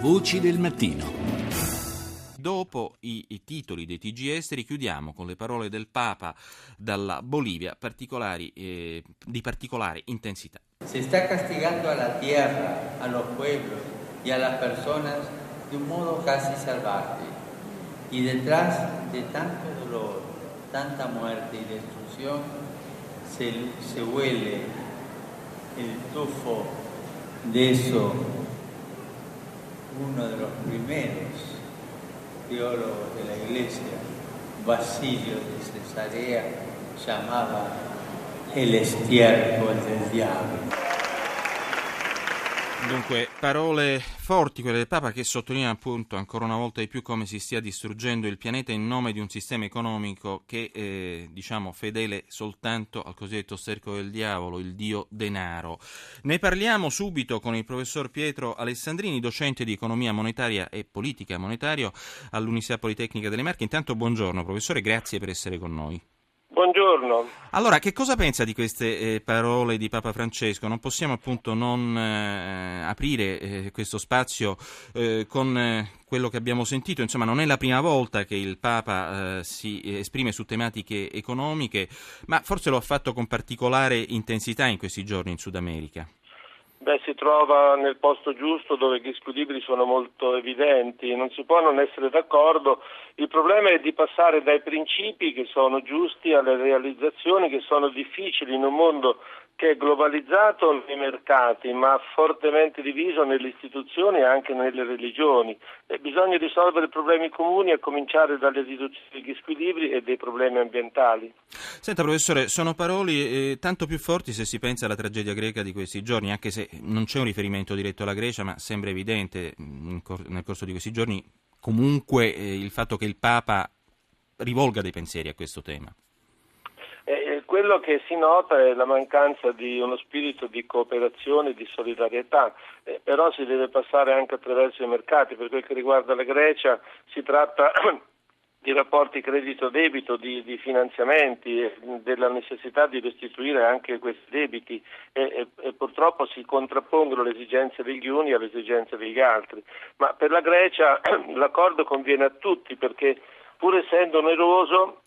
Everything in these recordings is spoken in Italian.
Voci del mattino. Dopo i, i, titoli dei TG esteri chiudiamo con le parole del Papa dalla Bolivia particolari, eh, di particolare intensità. Si sta castigando la terra, a los pueblos y a las personas de un modo casi salvaje. Y detrás de tanto dolor, tanta muerte y destrucción, se, se huele el tufo de eso uno de los primeros teólogos de la iglesia, Basilio de Cesarea, llamaba el estiércol del diablo. Dunque, parole forti quelle del Papa che sottolineano appunto ancora una volta di più come si stia distruggendo il pianeta in nome di un sistema economico che è eh, diciamo fedele soltanto al cosiddetto cerco del diavolo, il dio denaro. Ne parliamo subito con il professor Pietro Alessandrini, docente di economia monetaria e politica monetaria all'Università Politecnica delle Marche. Intanto buongiorno professore, grazie per essere con noi. Buongiorno. Allora, che cosa pensa di queste eh, parole di Papa Francesco? Non possiamo appunto non eh, aprire eh, questo spazio eh, con eh, quello che abbiamo sentito. Insomma, non è la prima volta che il Papa eh, si esprime su tematiche economiche, ma forse lo ha fatto con particolare intensità in questi giorni in Sud America. Beh, si trova nel posto giusto dove gli squilibri sono molto evidenti, non si può non essere d'accordo. Il problema è di passare dai principi che sono giusti alle realizzazioni che sono difficili in un mondo che è globalizzato nei mercati ma fortemente diviso nelle istituzioni e anche nelle religioni. E bisogna risolvere problemi comuni a cominciare dalle riduzioni degli squilibri e dei problemi ambientali. Senta professore, sono parole eh, tanto più forti se si pensa alla tragedia greca di questi giorni, anche se non c'è un riferimento diretto alla Grecia, ma sembra evidente cor- nel corso di questi giorni comunque eh, il fatto che il Papa rivolga dei pensieri a questo tema. Eh, quello che si nota è la mancanza di uno spirito di cooperazione e di solidarietà, eh, però si deve passare anche attraverso i mercati. Per quel che riguarda la Grecia si tratta di rapporti credito-debito, di, di, finanziamenti, della necessità di restituire anche questi debiti e, e, e, purtroppo si contrappongono le esigenze degli uni alle esigenze degli altri. Ma per la Grecia l'accordo conviene a tutti perché pur essendo oneroso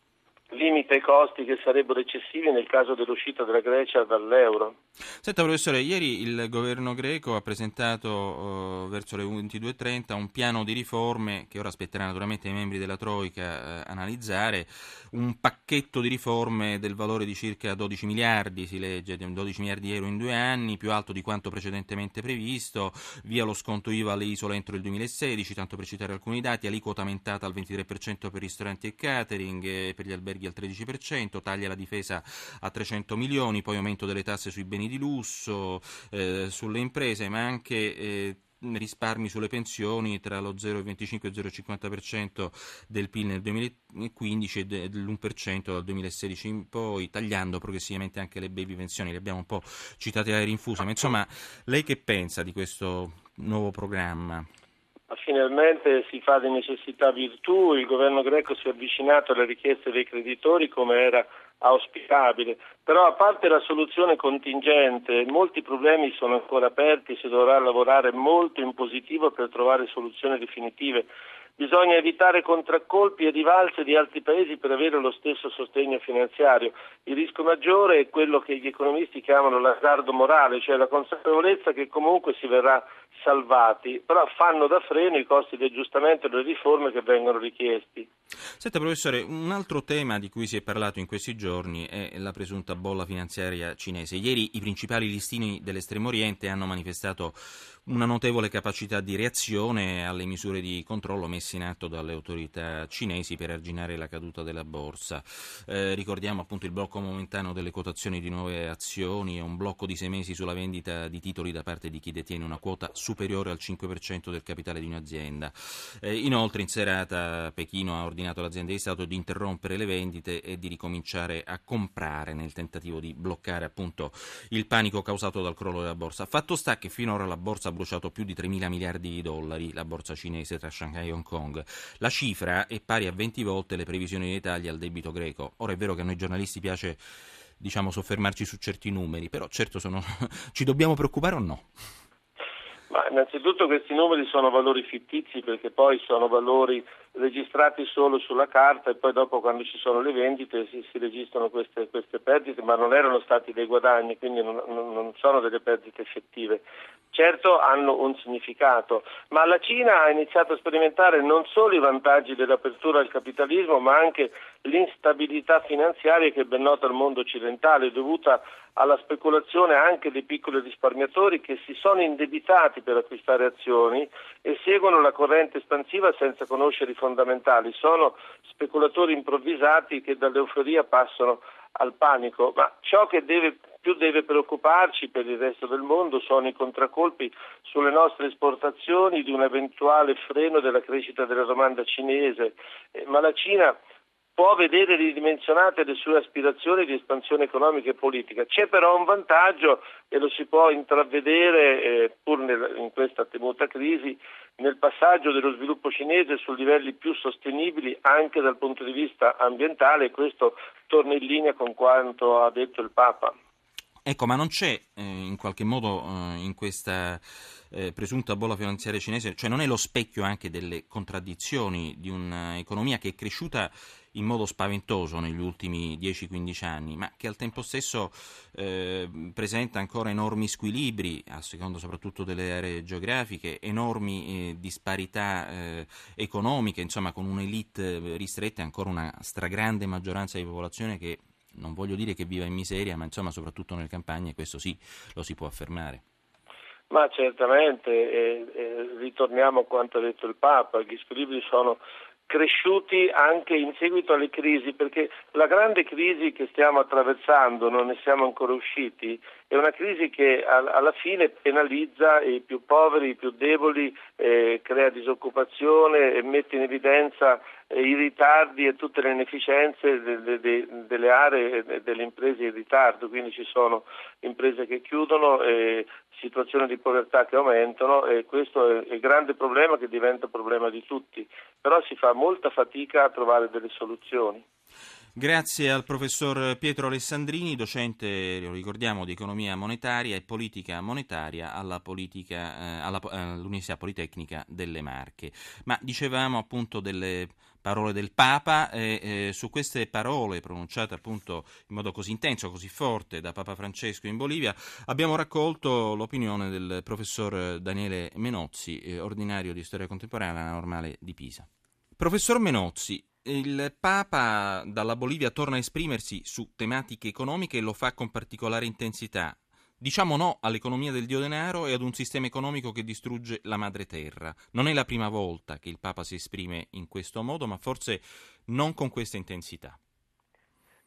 limita i costi che sarebbero eccessivi nel caso dell'uscita della Grecia dall'euro. Senta professore, ieri il governo greco ha presentato uh, verso le 22.30 un piano di riforme che ora aspetterà naturalmente i membri della Troica uh, analizzare, un pacchetto di riforme del valore di circa 12 miliardi, si legge, 12 miliardi di euro in due anni, più alto di quanto precedentemente previsto, via lo sconto IVA alle isole entro il 2016, tanto per citare alcuni dati, aliquota aumentata al 23% per ristoranti e catering, e per gli alberghi alberghi al 13%, taglia la difesa a 300 milioni, poi aumento delle tasse sui beni di lusso, eh, sulle imprese, ma anche eh, risparmi sulle pensioni tra lo 0,25 e il 0,50% del PIL nel 2015 e dell'1% dal 2016 in poi, tagliando progressivamente anche le baby pensioni, le abbiamo un po' citate a rinfusa, ma insomma lei che pensa di questo nuovo programma? Finalmente si fa di necessità virtù, il governo greco si è avvicinato alle richieste dei creditori come era auspicabile, però a parte la soluzione contingente, molti problemi sono ancora aperti, si dovrà lavorare molto in positivo per trovare soluzioni definitive. Bisogna evitare contraccolpi e rivalse di altri paesi per avere lo stesso sostegno finanziario. Il rischio maggiore è quello che gli economisti chiamano l'azzardo morale, cioè la consapevolezza che comunque si verrà salvati, però fanno da freno i costi di aggiustamento e le riforme che vengono richiesti. Senta professore, un altro tema di cui si è parlato in questi giorni è la presunta bolla finanziaria cinese. Ieri i principali listini dell'estremo oriente hanno manifestato una notevole capacità di reazione alle misure di controllo messe in atto dalle autorità cinesi per arginare la caduta della borsa. Eh, ricordiamo appunto il blocco momentaneo delle quotazioni di nuove azioni e un blocco di sei mesi sulla vendita di titoli da parte di chi detiene una quota superiore al 5% del capitale di un'azienda. Eh, inoltre in serata Pechino ha ordinato all'azienda di Stato di interrompere le vendite e di ricominciare a comprare nel tentativo di bloccare appunto il panico causato dal crollo della borsa. Fatto sta che finora la borsa ha bruciato più di 3 mila miliardi di dollari, la borsa cinese tra Shanghai e Hong Kong. La cifra è pari a 20 volte le previsioni d'Italia al debito greco. Ora è vero che a noi giornalisti piace diciamo, soffermarci su certi numeri, però certo sono... ci dobbiamo preoccupare o no? Ma innanzitutto questi numeri sono valori fittizi perché poi sono valori registrati solo sulla carta e poi dopo quando ci sono le vendite si, si registrano queste, queste, perdite, ma non erano stati dei guadagni, quindi non, non sono delle perdite effettive. Certo hanno un significato, ma la Cina ha iniziato a sperimentare non solo i vantaggi dell'apertura al capitalismo, ma anche l'instabilità finanziaria che è ben nota al mondo occidentale, dovuta alla speculazione anche dei piccoli risparmiatori che si sono indebitati per acquistare azioni e seguono la corrente espansiva senza conoscere i fondamentali. Sono speculatori improvvisati che dall'euforia passano al panico, ma ciò che deve, più deve preoccuparci per il resto del mondo sono i contraccolpi sulle nostre esportazioni di un eventuale freno della crescita della domanda cinese, eh, ma la Cina può vedere ridimensionate le sue aspirazioni di espansione economica e politica. C'è però un vantaggio e lo si può intravedere, eh, pur nel, in questa temuta crisi, nel passaggio dello sviluppo cinese su livelli più sostenibili anche dal punto di vista ambientale e questo torna in linea con quanto ha detto il Papa. Ecco, ma non c'è eh, in qualche modo eh, in questa eh, presunta bolla finanziaria cinese, cioè non è lo specchio anche delle contraddizioni di un'economia che è cresciuta in modo spaventoso negli ultimi 10-15 anni, ma che al tempo stesso eh, presenta ancora enormi squilibri, a seconda soprattutto delle aree geografiche, enormi eh, disparità eh, economiche, insomma con un'elite ristretta e ancora una stragrande maggioranza di popolazione che non voglio dire che viva in miseria, ma insomma soprattutto nelle campagne questo sì lo si può affermare. Ma certamente, eh, eh, ritorniamo a quanto ha detto il Papa, gli squilibri sono cresciuti anche in seguito alle crisi, perché la grande crisi che stiamo attraversando, non ne siamo ancora usciti, è una crisi che alla fine penalizza i più poveri, i più deboli, eh, crea disoccupazione e mette in evidenza eh, i ritardi e tutte le inefficienze de, de, delle aree e delle imprese in ritardo, quindi ci sono imprese che chiudono, eh, situazioni di povertà che aumentano e questo è il grande problema che diventa problema di tutti, però si fa molta fatica a trovare delle soluzioni. Grazie al professor Pietro Alessandrini, docente, lo ricordiamo, di economia monetaria e politica monetaria alla politica, eh, alla, eh, all'Università Politecnica delle Marche. Ma dicevamo appunto delle parole del Papa e eh, su queste parole pronunciate appunto in modo così intenso, così forte da Papa Francesco in Bolivia, abbiamo raccolto l'opinione del professor Daniele Menozzi, eh, ordinario di storia contemporanea normale di Pisa. Professor Menozzi, il Papa dalla Bolivia torna a esprimersi su tematiche economiche e lo fa con particolare intensità. Diciamo no all'economia del dio denaro e ad un sistema economico che distrugge la madre terra. Non è la prima volta che il Papa si esprime in questo modo, ma forse non con questa intensità.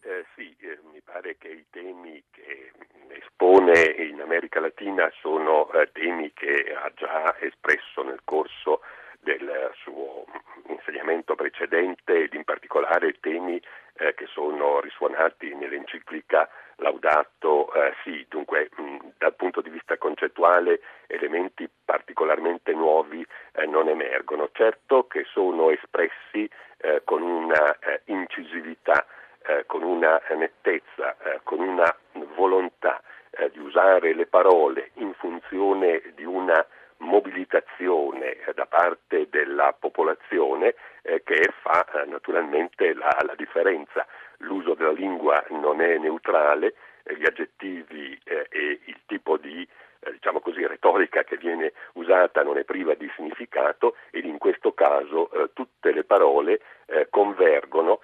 Eh, sì, eh, mi pare che i temi che espone in America Latina sono eh, temi che ha già espresso nel corso del suo insegnamento precedente ed in particolare temi eh, che sono risuonati nell'enciclica Laudato eh, sì, dunque mh, dal punto di vista concettuale elementi particolarmente nuovi eh, non emergono, certo che sono espressi eh, con una eh, incisività, eh, con una nettezza, con una volontà di usare le parole in funzione di una mobilitazione parte della popolazione eh, che fa eh, naturalmente la, la, differenza. L'uso della lingua non è neutrale, eh, gli aggettivi eh, e il tipo di eh, diciamo così, retorica che viene usata non è priva di significato ed in questo caso tutte le parole convergono